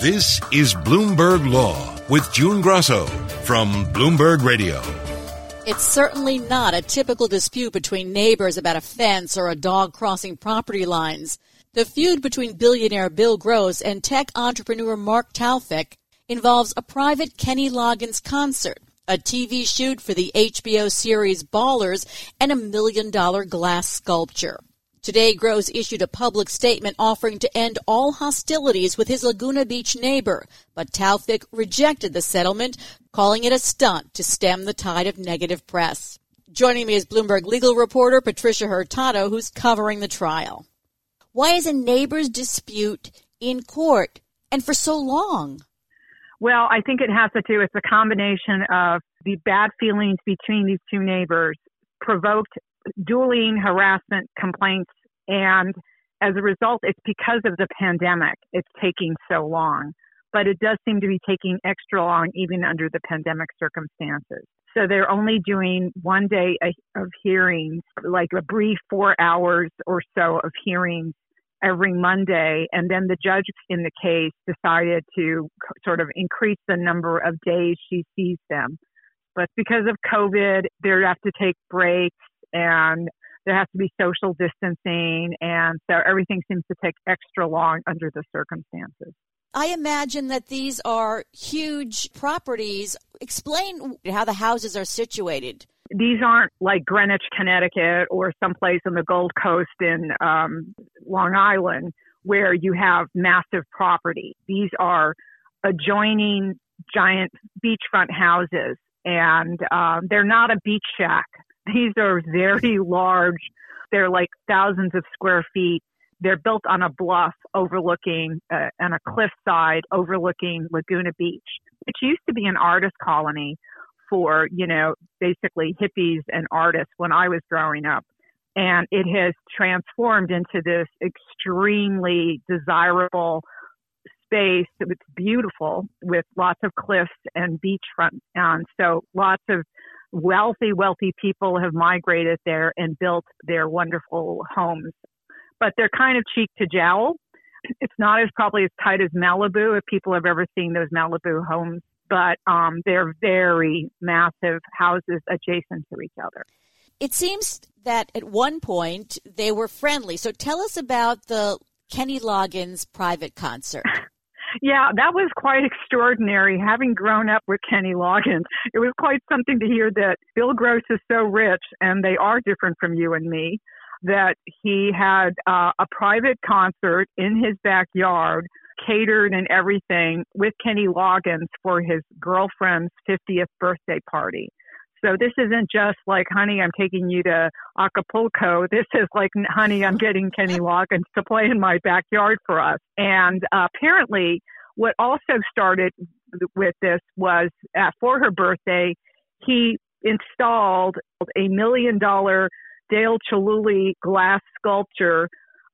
This is Bloomberg Law with June Grosso from Bloomberg Radio. It's certainly not a typical dispute between neighbors about a fence or a dog crossing property lines. The feud between billionaire Bill Gross and tech entrepreneur Mark Towfiq involves a private Kenny Loggins concert, a TV shoot for the HBO series Ballers, and a million dollar glass sculpture. Today, Gross issued a public statement offering to end all hostilities with his Laguna Beach neighbor, but Towfiq rejected the settlement, calling it a stunt to stem the tide of negative press. Joining me is Bloomberg legal reporter Patricia Hurtado, who's covering the trial. Why is a neighbor's dispute in court and for so long? Well, I think it has to do with the combination of the bad feelings between these two neighbors provoked dueling harassment complaints. And as a result, it's because of the pandemic, it's taking so long. But it does seem to be taking extra long even under the pandemic circumstances. So they're only doing one day of hearings, like a brief four hours or so of hearings every Monday. And then the judge in the case decided to sort of increase the number of days she sees them. But because of COVID, they have to take breaks and there has to be social distancing. And so everything seems to take extra long under the circumstances. I imagine that these are huge properties. Explain how the houses are situated. These aren't like Greenwich, Connecticut, or someplace on the Gold Coast in um, Long Island where you have massive property. These are adjoining giant beachfront houses, and um, they're not a beach shack. These are very large. They're like thousands of square feet. They're built on a bluff overlooking uh, on a cliffside overlooking Laguna Beach, which used to be an artist colony for, you know, basically hippies and artists when I was growing up. And it has transformed into this extremely desirable space. It's beautiful with lots of cliffs and beachfront. And so lots of wealthy, wealthy people have migrated there and built their wonderful homes. But they're kind of cheek to jowl. It's not as probably as tight as Malibu if people have ever seen those Malibu homes, but um, they're very massive houses adjacent to each other. It seems that at one point they were friendly. So tell us about the Kenny Loggins private concert. Yeah, that was quite extraordinary. Having grown up with Kenny Loggins, it was quite something to hear that Bill Gross is so rich, and they are different from you and me, that he had uh, a private concert in his backyard, catered and everything, with Kenny Loggins for his girlfriend's 50th birthday party. So this isn't just like, honey, I'm taking you to Acapulco. This is like, honey, I'm getting Kenny Loggins to play in my backyard for us. And uh, apparently, what also started with this was uh, for her birthday, he installed a million dollar Dale Chihuly glass sculpture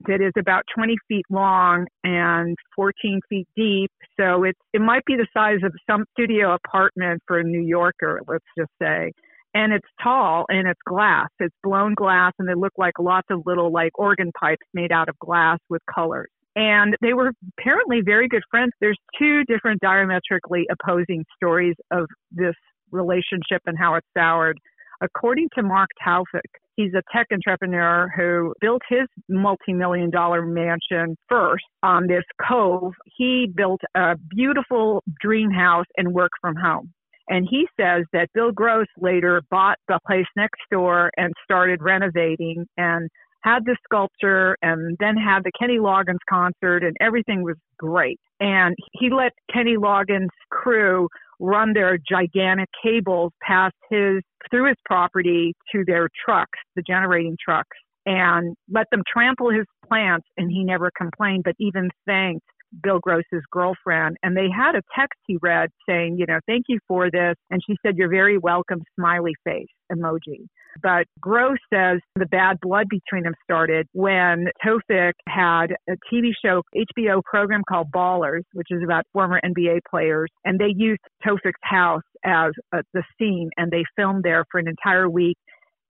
that is about 20 feet long and 14 feet deep. So it's, it might be the size of some studio apartment for a New Yorker, let's just say. And it's tall and it's glass. It's blown glass and they look like lots of little like organ pipes made out of glass with colors. And they were apparently very good friends. There's two different diametrically opposing stories of this relationship and how it soured. According to Mark Towfiq, he's a tech entrepreneur who built his multi-million dollar mansion first on this cove. He built a beautiful dream house and work from home. And he says that Bill Gross later bought the place next door and started renovating and had the sculpture and then had the Kenny Loggins concert and everything was great. And he let Kenny Loggins crew run their gigantic cables past his through his property to their trucks, the generating trucks, and let them trample his plants and he never complained but even thanked Bill Gross's girlfriend, and they had a text he read saying, you know, thank you for this. And she said, you're very welcome, smiley face emoji. But Gross says the bad blood between them started when Towfiq had a TV show, HBO program called Ballers, which is about former NBA players, and they used Towfiq's house as uh, the scene, and they filmed there for an entire week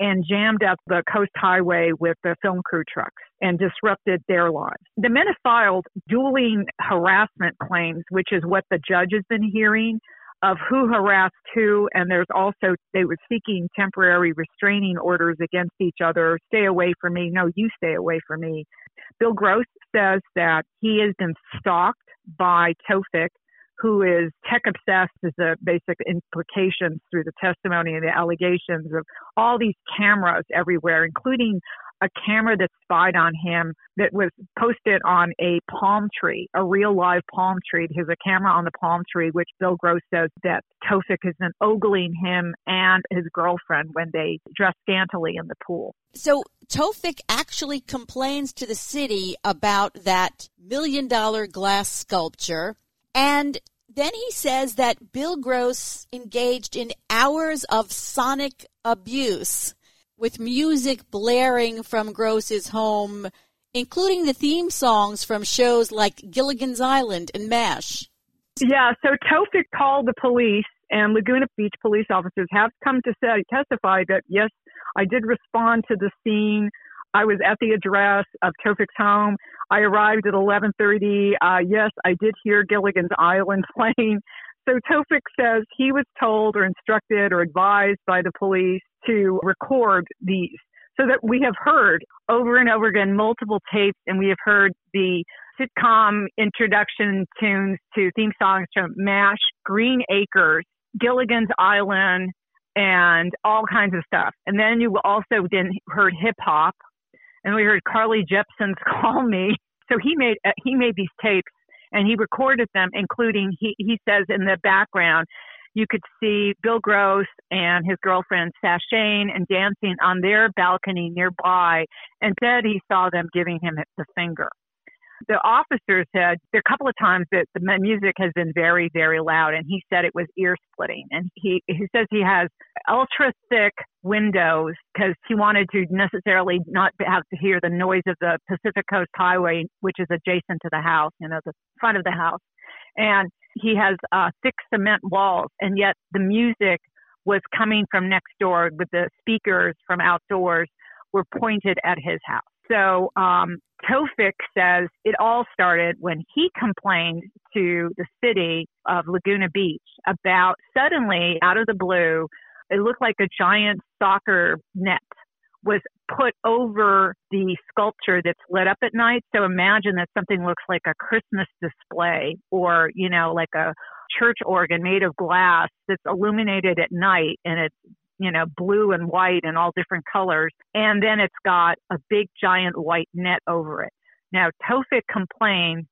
and jammed up the coast highway with the film crew trucks and disrupted their lives. The men have filed dueling harassment claims, which is what the judge has been hearing of who harassed who, and there's also they were seeking temporary restraining orders against each other. Stay away from me. No, you stay away from me. Bill Gross says that he has been stalked by Towfiq who is tech obsessed is the basic implications through the testimony and the allegations of all these cameras everywhere, including a camera that spied on him that was posted on a palm tree, a real live palm tree. There's a camera on the palm tree, which Bill Gross says that Towfiq has been ogling him and his girlfriend when they dress scantily in the pool. So Towfiq actually complains to the city about that million dollar glass sculpture and then he says that Bill Gross engaged in hours of sonic abuse with music blaring from Gross's home, including the theme songs from shows like Gilligan's Island and MASH. Yeah, so Towfiq called the police, and Laguna Beach police officers have come to say, testify that yes, I did respond to the scene. I was at the address of Towfiq's home. I arrived at 11:30. Uh, yes, I did hear Gilligan's Island playing. So Towfiq says he was told or instructed or advised by the police to record these. So that we have heard over and over again multiple tapes, and we have heard the sitcom introduction tunes to theme songs from MASH, Green Acres, Gilligan's Island, and all kinds of stuff. And then you also then heard hip hop, and we heard Carly Jepsen's "Call Me." So he made uh, he made these tapes and he recorded them, including he he says in the background you could see Bill Gross and his girlfriend sashaying and dancing on their balcony nearby, and said he saw them giving him the finger the officer said there a couple of times that the music has been very, very loud, and he said it was ear splitting. And he he says he has ultra thick windows because he wanted to necessarily not have to hear the noise of the Pacific Coast Highway, which is adjacent to the house, you know, the front of the house. And he has uh, thick cement walls, and yet the music was coming from next door with the speakers from outdoors were pointed at his house. So um, Towfiq says it all started when he complained to the city of Laguna Beach about suddenly, out of the blue, it looked like a giant soccer net was put over the sculpture that's lit up at night. So imagine that something looks like a Christmas display or, you know, like a church organ made of glass that's illuminated at night and it's you know, blue and white and all different colors. And then it's got a big giant white net over it. Now, Towfiq complained,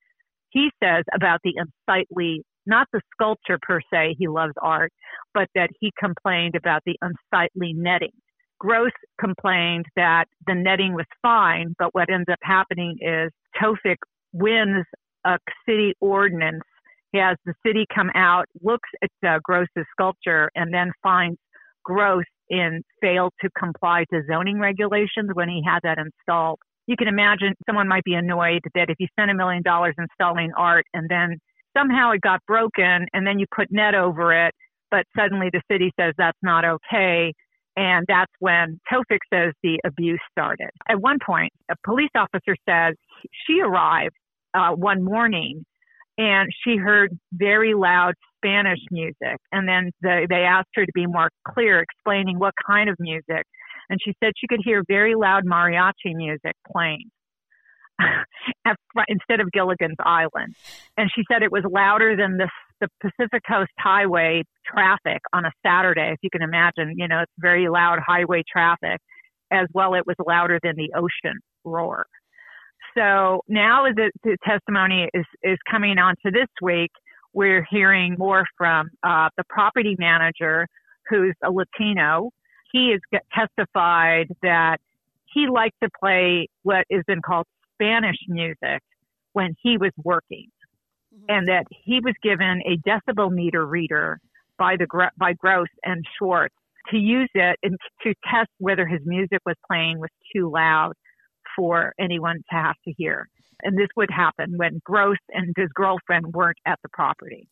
he says, about the unsightly, not the sculpture per se, he loves art, but that he complained about the unsightly netting. Gross complained that the netting was fine, but what ends up happening is Towfiq wins a city ordinance. He has the city come out, looks at uh, Gross's sculpture, and then finds Gross in failed to comply to zoning regulations when he had that installed. You can imagine someone might be annoyed that if you spent a million dollars installing art and then somehow it got broken and then you put net over it, but suddenly the city says that's not okay. And that's when Towfiq says the abuse started. At one point, a police officer says she arrived uh, one morning and she heard very loud Spanish music. And then the, they asked her to be more clear, explaining what kind of music. And she said she could hear very loud mariachi music playing instead of Gilligan's Island. And she said it was louder than the, the Pacific Coast Highway traffic on a Saturday, if you can imagine. You know, it's very loud highway traffic. As well, it was louder than the ocean roar. So now as the testimony is, is coming on to this week, we're hearing more from uh, the property manager who's a Latino. He has testified that he liked to play what has been called Spanish music when he was working, mm-hmm. and that he was given a decibel meter reader by the by Gross and Schwartz to use it and to test whether his music was playing was too loud for anyone to have to hear. And this would happen when Gross and his girlfriend weren't at the property.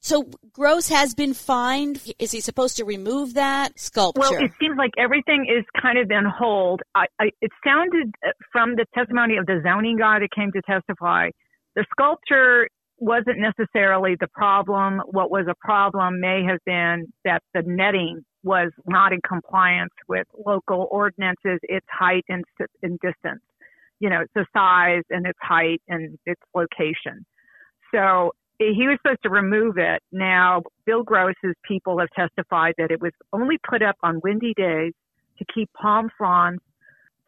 So Gross has been fined. Is he supposed to remove that sculpture? Well, it seems like everything is kind of in hold. I, I, it sounded uh, from the testimony of the zoning guy that came to testify, the sculpture wasn't necessarily the problem. What was a problem may have been that the netting was not in compliance with local ordinances, its height and, and distance. You know, the size and its height and its location. So he was supposed to remove it. Now, Bill Gross's people have testified that it was only put up on windy days to keep palm fronds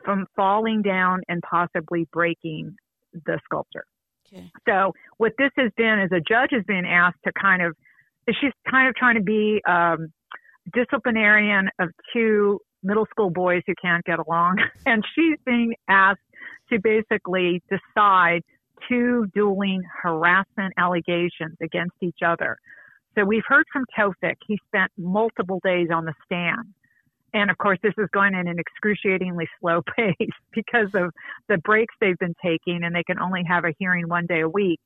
from falling down and possibly breaking the sculpture. Okay. So what this has been is a judge has been asked to kind of, she's kind of trying to be um, disciplinarian of two middle school boys who can't get along, and she's being asked to basically decide two dueling harassment allegations against each other. So we've heard from Towfiq. He spent multiple days on the stand. And of course, this is going at an excruciatingly slow pace because of the breaks they've been taking, and they can only have a hearing one day a week.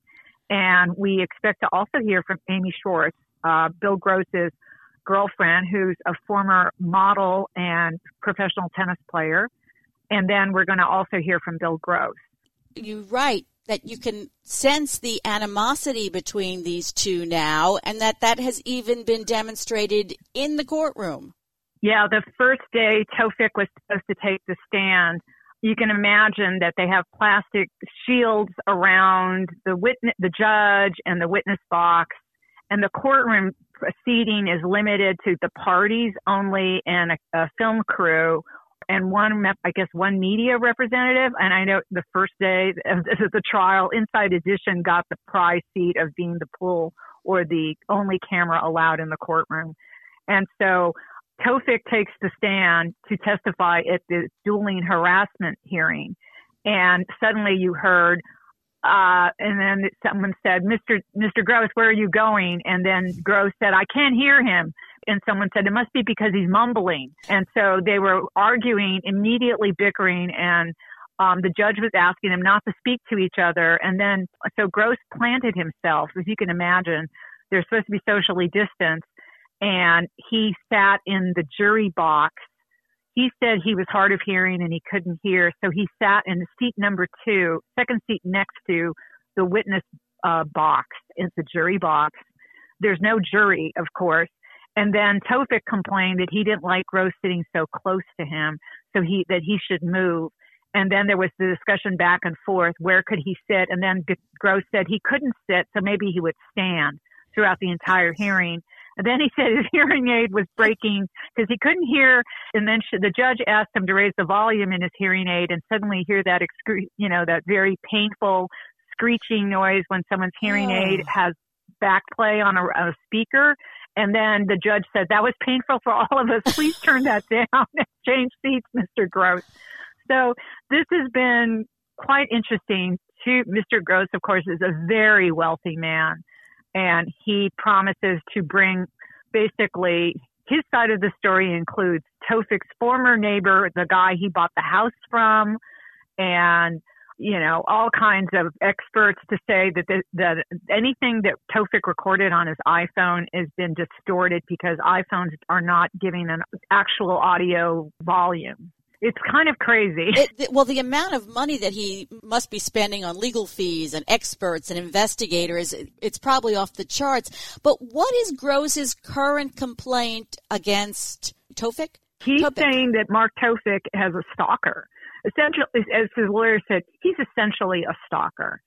And we expect to also hear from Amy Schwartz, uh, Bill Gross's girlfriend, who's a former model and professional tennis player. And then we're going to also hear from Bill Gross. You write that you can sense the animosity between these two now, and that that has even been demonstrated in the courtroom. Yeah, the first day Towfiq was supposed to take the stand, you can imagine that they have plastic shields around the witness, the judge, and the witness box, and the courtroom proceeding is limited to the parties only and a, a film crew and one, I guess, one media representative. And I know the first day of the trial, Inside Edition got the prize seat of being the pool or the only camera allowed in the courtroom. And so Towfiq takes the stand to testify at the dueling harassment hearing. And suddenly you heard, uh, and then someone said, Mr. Mr. Gross, where are you going? And then Gross said, I can't hear him and someone said it must be because he's mumbling. And so they were arguing, immediately bickering, and um, the judge was asking them not to speak to each other. And then, so Gross planted himself, as you can imagine. They're supposed to be socially distanced, and he sat in the jury box. He said he was hard of hearing and he couldn't hear, so he sat in seat number two, second seat next to the witness uh, box, it's the jury box. There's no jury, of course, and then Towfiq complained that he didn't like Gross sitting so close to him, so he that he should move. And then there was the discussion back and forth. Where could he sit? And then Gross said he couldn't sit, so maybe he would stand throughout the entire hearing. And then he said his hearing aid was breaking because he couldn't hear. And then the judge asked him to raise the volume in his hearing aid, and suddenly hear that excru- you know that very painful screeching noise when someone's hearing oh. aid has backplay on a, a speaker. And then the judge said, that was painful for all of us. Please turn that down and change seats, Mr. Gross. So this has been quite interesting. To Mr. Gross, of course, is a very wealthy man and he promises to bring basically his side of the story includes Towfiq's former neighbor, the guy he bought the house from, and you know, all kinds of experts to say that the, that anything that Towfiq recorded on his iPhone has been distorted because iPhones are not giving an actual audio volume. It's kind of crazy. It, well, the amount of money that he must be spending on legal fees and experts and investigators, it's probably off the charts. But what is Gross's current complaint against Towfiq? He's saying that Mark Towfiq has a stalker essentially, as his lawyer said, he's essentially a stalker.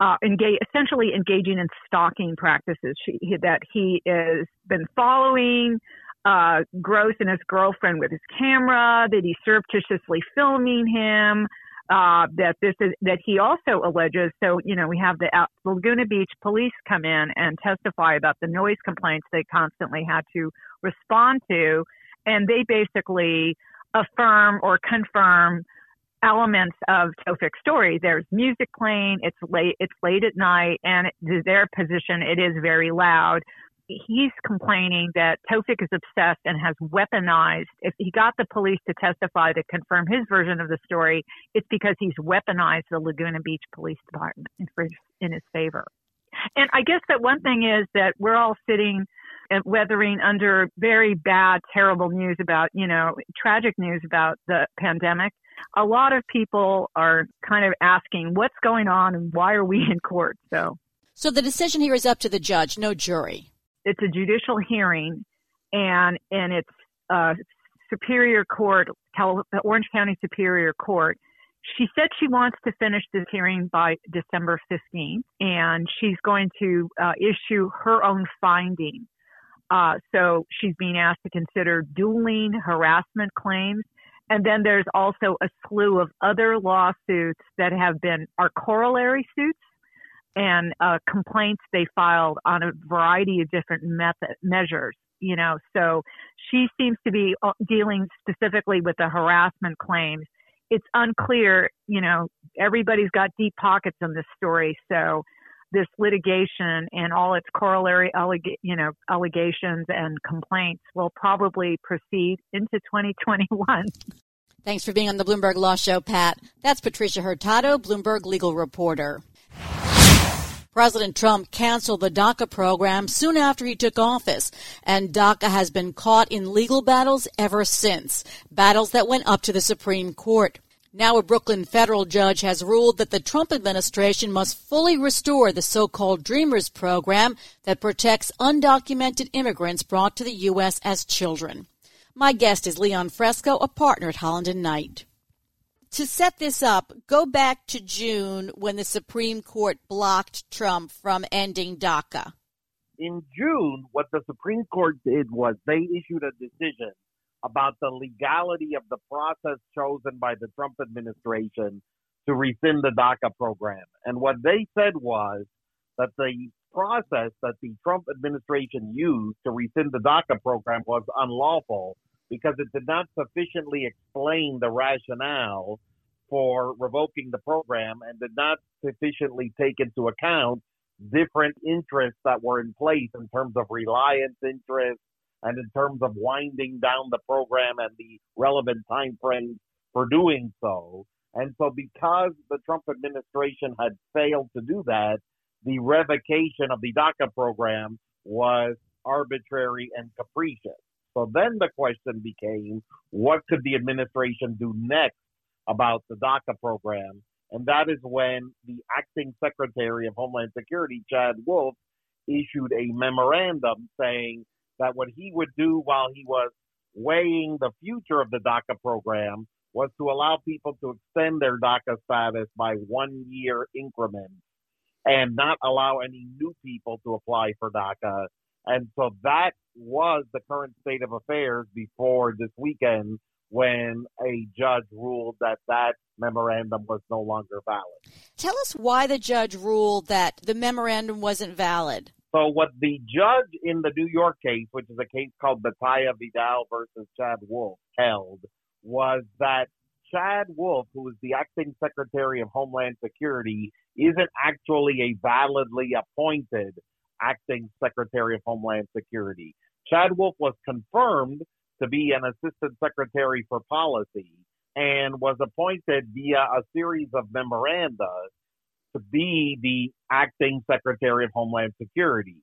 Uh, engage, essentially engaging in stalking practices she, that he has been following uh, Gross and his girlfriend with his camera, that he's surreptitiously filming him, uh, that this is that he also alleges. So you know we have the uh, Laguna Beach police come in and testify about the noise complaints they constantly had to respond to, and they basically affirm or confirm elements of Towfiq's story. There's music playing. It's late. It's late at night, and it, their position, it is very loud. He's complaining that Towfiq is obsessed and has weaponized. If he got the police to testify to confirm his version of the story, it's because he's weaponized the Laguna Beach Police Department in his favor. And I guess that one thing is that we're all sitting weathering under very bad, terrible news about, you know, tragic news about the pandemic. A lot of people are kind of asking what's going on and why are we in court? So, so the decision here is up to the judge, no jury. It's a judicial hearing, and and it's uh, Superior Court, Orange County Superior Court. She said she wants to finish this hearing by December 15th, and she's going to uh, issue her own finding. Uh, so she's being asked to consider dueling harassment claims. And then there's also a slew of other lawsuits that have been are corollary suits and uh, complaints they filed on a variety of different method measures. You know, so she seems to be uh, dealing specifically with the harassment claims. It's unclear. You know, everybody's got deep pockets in this story, so this litigation and all its corollary alleg- you know allegations and complaints will probably proceed into 2021. Thanks for being on the Bloomberg Law Show, Pat. That's Patricia Hurtado, Bloomberg legal reporter. President Trump canceled the DACA program soon after he took office, and DACA has been caught in legal battles ever since, battles that went up to the Supreme Court. Now a Brooklyn federal judge has ruled that the Trump administration must fully restore the so-called Dreamers program that protects undocumented immigrants brought to the U.S. as children. My guest is Leon Fresco, a partner at Holland and Knight to set this up, go back to June when the Supreme Court blocked Trump from ending DACA. In June, what the Supreme Court did was they issued a decision about the legality of the process chosen by the Trump administration to rescind the DACA program. And what they said was that the process that the Trump administration used to rescind the DACA program was unlawful because it did not sufficiently explain the rationale for revoking the program and did not sufficiently take into account different interests that were in place in terms of reliance interests and in terms of winding down the program and the relevant time frames for doing so. And so because the Trump administration had failed to do that, the revocation of the DACA program was arbitrary and capricious. So then the question became, what could the administration do next about the DACA program? And that is when the acting Secretary of Homeland Security, Chad Wolf, issued a memorandum saying that what he would do while he was weighing the future of the DACA program was to allow people to extend their DACA status by one year increments and not allow any new people to apply for DACA and so that was the current state of affairs before this weekend when a judge ruled that that memorandum was no longer valid. Tell us why the judge ruled that the memorandum wasn't valid. So, what the judge in the New York case, which is a case called Batalla Vidal versus Chad Wolf, held was that Chad Wolf, who is the acting Secretary of Homeland Security, isn't actually a validly appointed acting Secretary of Homeland Security. Chad Wolf was confirmed to be an Assistant Secretary for Policy and was appointed via a series of memoranda to be the acting Secretary of Homeland Security.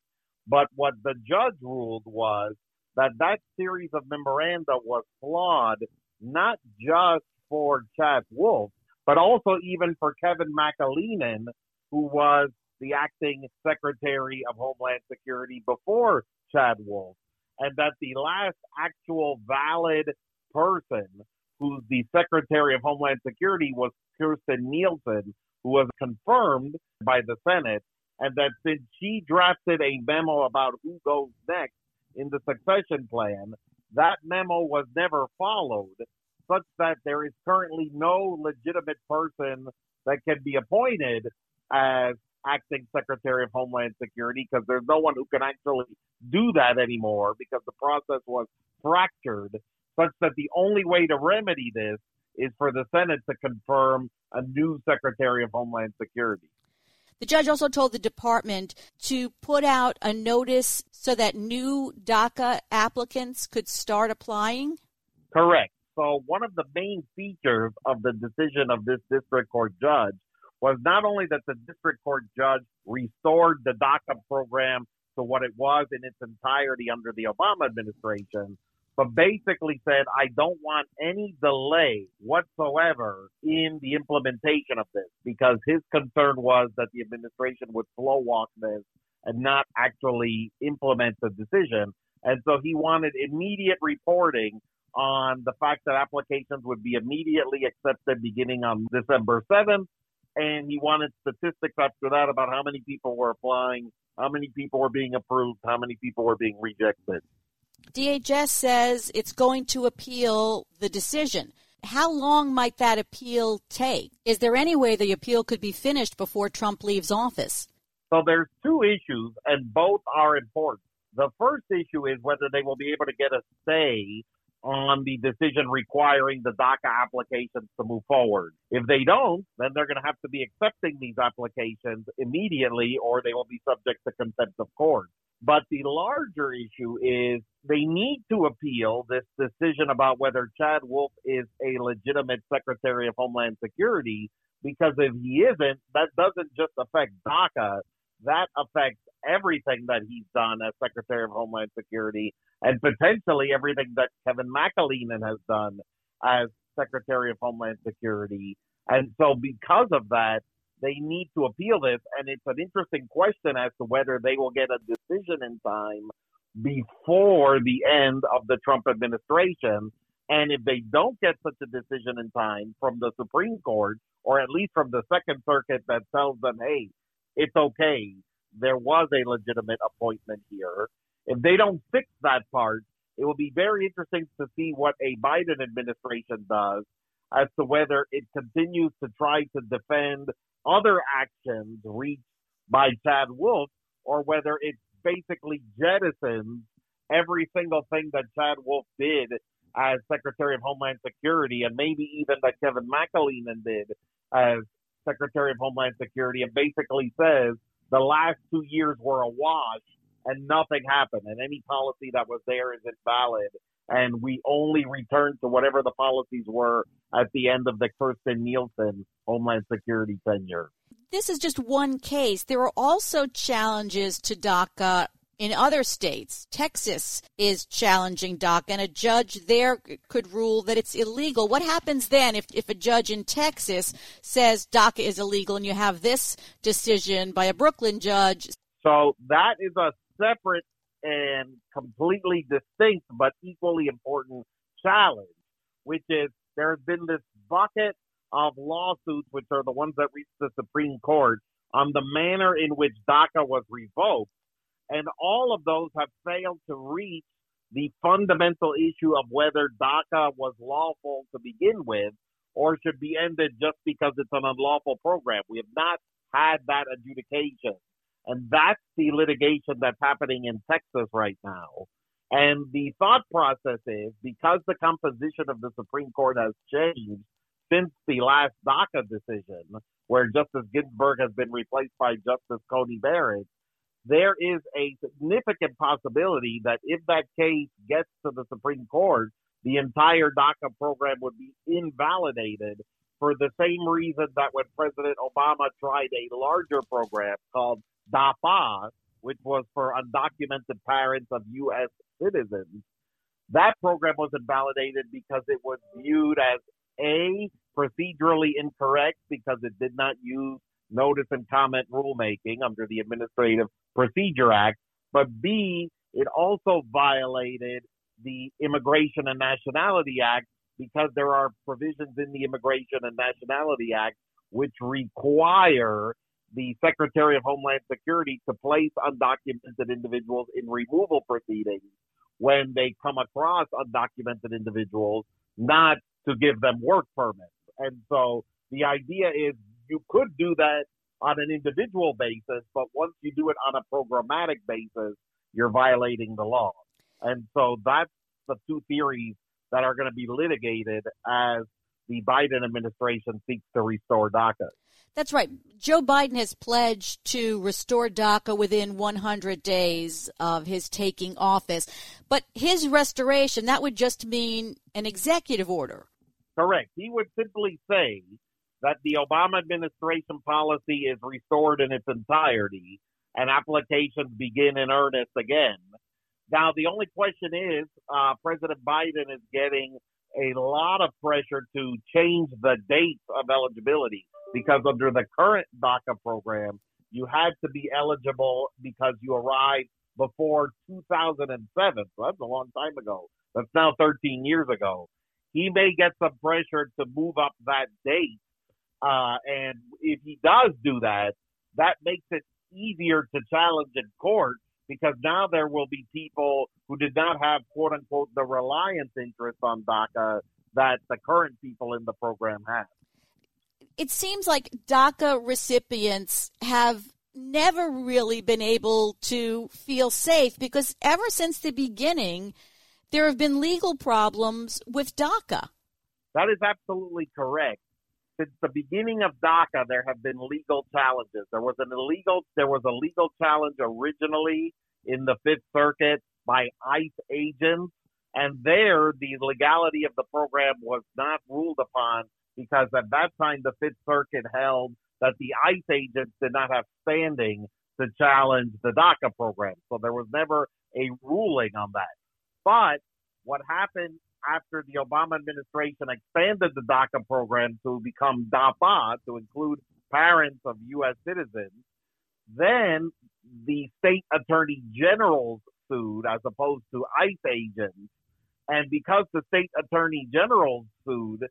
But what the judge ruled was that that series of memoranda was flawed, not just for Chad Wolf, but also even for Kevin McAleenan, who was the acting Secretary of Homeland Security before Chad Wolf, and that the last actual valid person who's the Secretary of Homeland Security was Kirstjen Nielsen, was confirmed by the Senate, and that since she drafted a memo about who goes next in the succession plan, that memo was never followed, such that there is currently no legitimate person that can be appointed as acting Secretary of Homeland Security because there's no one who can actually do that anymore because the process was fractured, such that the only way to remedy this is for the Senate to confirm a new Secretary of Homeland Security. The judge also told the department to put out a notice so that new DACA applicants could start applying? Correct. So, one of the main features of the decision of this district court judge was not only that the district court judge restored the DACA program to what it was in its entirety under the Obama administration, but basically said, I don't want any delay whatsoever in the implementation of this because his concern was that the administration would slow walk this and not actually implement the decision. And so he wanted immediate reporting on the fact that applications would be immediately accepted beginning on December 7th. And he wanted statistics after that about how many people were applying, how many people were being approved, how many people were being rejected. DHS says it's going to appeal the decision. How long might that appeal take? Is there any way the appeal could be finished before Trump leaves office? So there's two issues, and both are important. The first issue is whether they will be able to get a stay on the decision requiring the DACA applications to move forward. If they don't, then they're going to have to be accepting these applications immediately or they will be subject to contempt of court. But the larger issue is they need to appeal this decision about whether Chad Wolf is a legitimate Secretary of Homeland Security because if he isn't, that doesn't just affect DACA, that affects everything that he's done as Secretary of Homeland Security and potentially everything that Kevin McAleenan has done as Secretary of Homeland Security. And so because of that, they need to appeal this. And it's an interesting question as to whether they will get a decision in time before the end of the Trump administration. And if they don't get such a decision in time from the Supreme Court, or at least from the Second Circuit that tells them, hey, it's okay, there was a legitimate appointment here. If they don't fix that part, it will be very interesting to see what a Biden administration does as to whether it continues to try to defend other actions reached by Chad Wolf or whether it basically jettisons every single thing that Chad Wolf did as Secretary of Homeland Security and maybe even that Kevin McAleenan did as Secretary of Homeland Security and basically says the last two years were a wash and nothing happened and any policy that was there is invalid and we only return to whatever the policies were at the end of the Kirstjen Nielsen Homeland Security tenure. This is just one case. There are also challenges to DACA in other states. Texas is challenging DACA, and a judge there could rule that it's illegal. What happens then if, if a judge in Texas says DACA is illegal and you have this decision by a Brooklyn judge? So that is a separate and completely distinct but equally important challenge, which is there's been this bucket of lawsuits, which are the ones that reached the Supreme Court, on the manner in which DACA was revoked. And all of those have failed to reach the fundamental issue of whether DACA was lawful to begin with or should be ended just because it's an unlawful program. We have not had that adjudication. And that's the litigation that's happening in Texas right now. And the thought process is because the composition of the Supreme Court has changed since the last DACA decision, where Justice Ginsburg has been replaced by Justice Coney Barrett, there is a significant possibility that if that case gets to the Supreme Court, the entire DACA program would be invalidated for the same reason that when President Obama tried a larger program called DAPA, which was for undocumented parents of U.S. citizens, that program was invalidated because it was viewed as A, procedurally incorrect because it did not use notice and comment rulemaking under the Administrative Procedure Act, but B, it also violated the Immigration and Nationality Act because there are provisions in the Immigration and Nationality Act which require the Secretary of Homeland Security to place undocumented individuals in removal proceedings when they come across undocumented individuals, not to give them work permits. And so the idea is you could do that on an individual basis, but once you do it on a programmatic basis, you're violating the law. And so that's the two theories that are going to be litigated as the Biden administration seeks to restore DACA. That's right. Joe Biden has pledged to restore DACA within 100 days of his taking office. But his restoration, that would just mean an executive order. Correct. He would simply say that the Obama administration policy is restored in its entirety and applications begin in earnest again. Now, the only question is uh, President Biden is getting a lot of pressure to change the date of eligibility because under the current DACA program, you had to be eligible because you arrived before 2007. So that's a long time ago. That's now 13 years ago. He may get some pressure to move up that date. Uh, and if he does do that, that makes it easier to challenge in court because now there will be people who did not have quote unquote the reliance interest on DACA that the current people in the program have. It seems like DACA recipients have never really been able to feel safe because ever since the beginning, there have been legal problems with DACA. That is absolutely correct. Since the beginning of DACA, there have been legal challenges. There was an illegal, there was a legal challenge originally in the Fifth Circuit by ICE agents, and there the legality of the program was not ruled upon because at that time the Fifth Circuit held that the ICE agents did not have standing to challenge the DACA program. So there was never a ruling on that. But what happened after the Obama administration expanded the DACA program to become DAPA, to include parents of U.S. citizens, then the state attorney generals sued as opposed to ICE agents. And because the state attorney generals sued,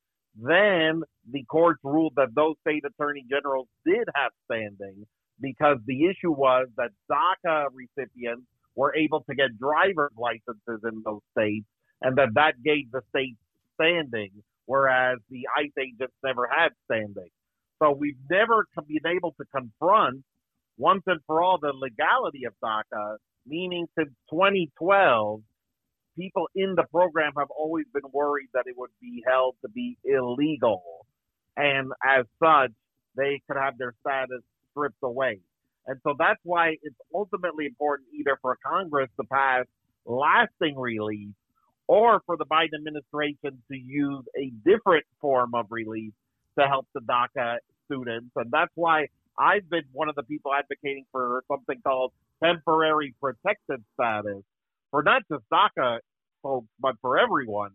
then the courts ruled that those state attorney generals did have standing because the issue was that DACA recipients were able to get driver's licenses in those states and that that gave the state standing, whereas the ICE agents never had standing. So we've never been able to confront once and for all the legality of DACA, meaning since 2012, people in the program have always been worried that it would be held to be illegal. And as such, they could have their status stripped away. And so that's why it's ultimately important either for Congress to pass lasting relief or for the Biden administration to use a different form of relief to help the DACA uh, students. And that's why I've been one of the people advocating for something called temporary protected status for not just DACA folks, but for everyone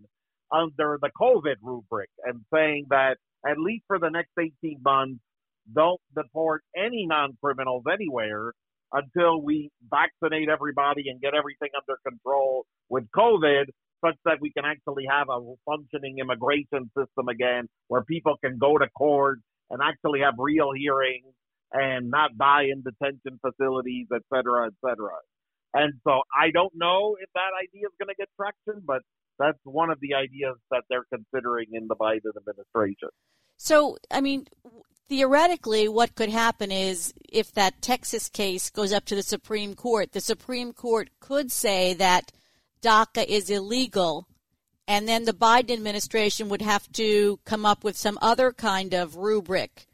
um, under the COVID rubric and saying that at least for the next 18 months, don't deport any non criminals anywhere until we vaccinate everybody and get everything under control with COVID such that we can actually have a functioning immigration system again where people can go to court and actually have real hearings and not die in detention facilities, et cetera, et cetera. And so I don't know if that idea is going to get traction, but that's one of the ideas that they're considering in the Biden administration. So, I mean, theoretically, what could happen is if that Texas case goes up to the Supreme Court, the Supreme Court could say that DACA is illegal, and then the Biden administration would have to come up with some other kind of rubric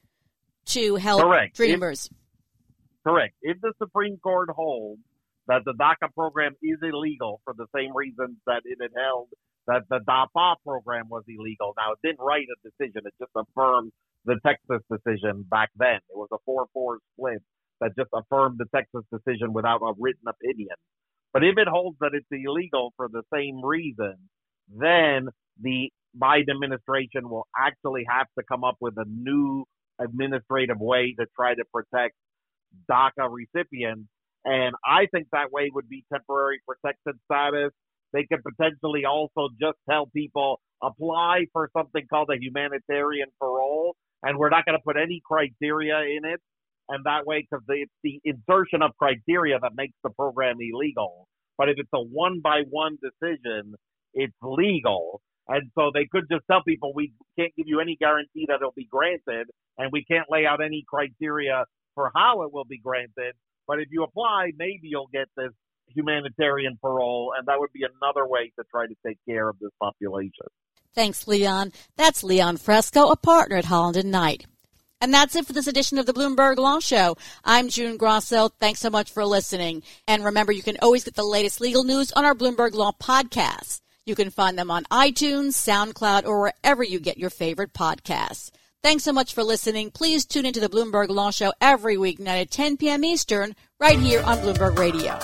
to help correct. dreamers. If, correct. If the Supreme Court holds that the DACA program is illegal for the same reasons that it had held that the DAPA program was illegal. Now, it didn't write a decision. It just affirmed the Texas decision back then. It was a 4-4 split that just affirmed the Texas decision without a written opinion. But if it holds that it's illegal for the same reason, then the Biden administration will actually have to come up with a new administrative way to try to protect DACA recipients. And I think that way would be temporary protected status. They could potentially also just tell people apply for something called a humanitarian parole, and we're not going to put any criteria in it and that way, because it's the insertion of criteria that makes the program illegal. But if it's a one by one decision, it's legal. And so they could just tell people we can't give you any guarantee that it'll be granted, and we can't lay out any criteria for how it will be granted. But if you apply, maybe you'll get this humanitarian parole, and that would be another way to try to take care of this population. Thanks, Leon. That's Leon Fresco, a partner at Holland and Knight. And that's it for this edition of the Bloomberg Law Show. I'm June Grosso. Thanks so much for listening. And remember, you can always get the latest legal news on our Bloomberg Law podcasts. You can find them on iTunes, SoundCloud, or wherever you get your favorite podcasts. Thanks so much for listening. Please tune into the Bloomberg Law Show every weeknight at 10 p.m. Eastern, right here on Bloomberg Radio.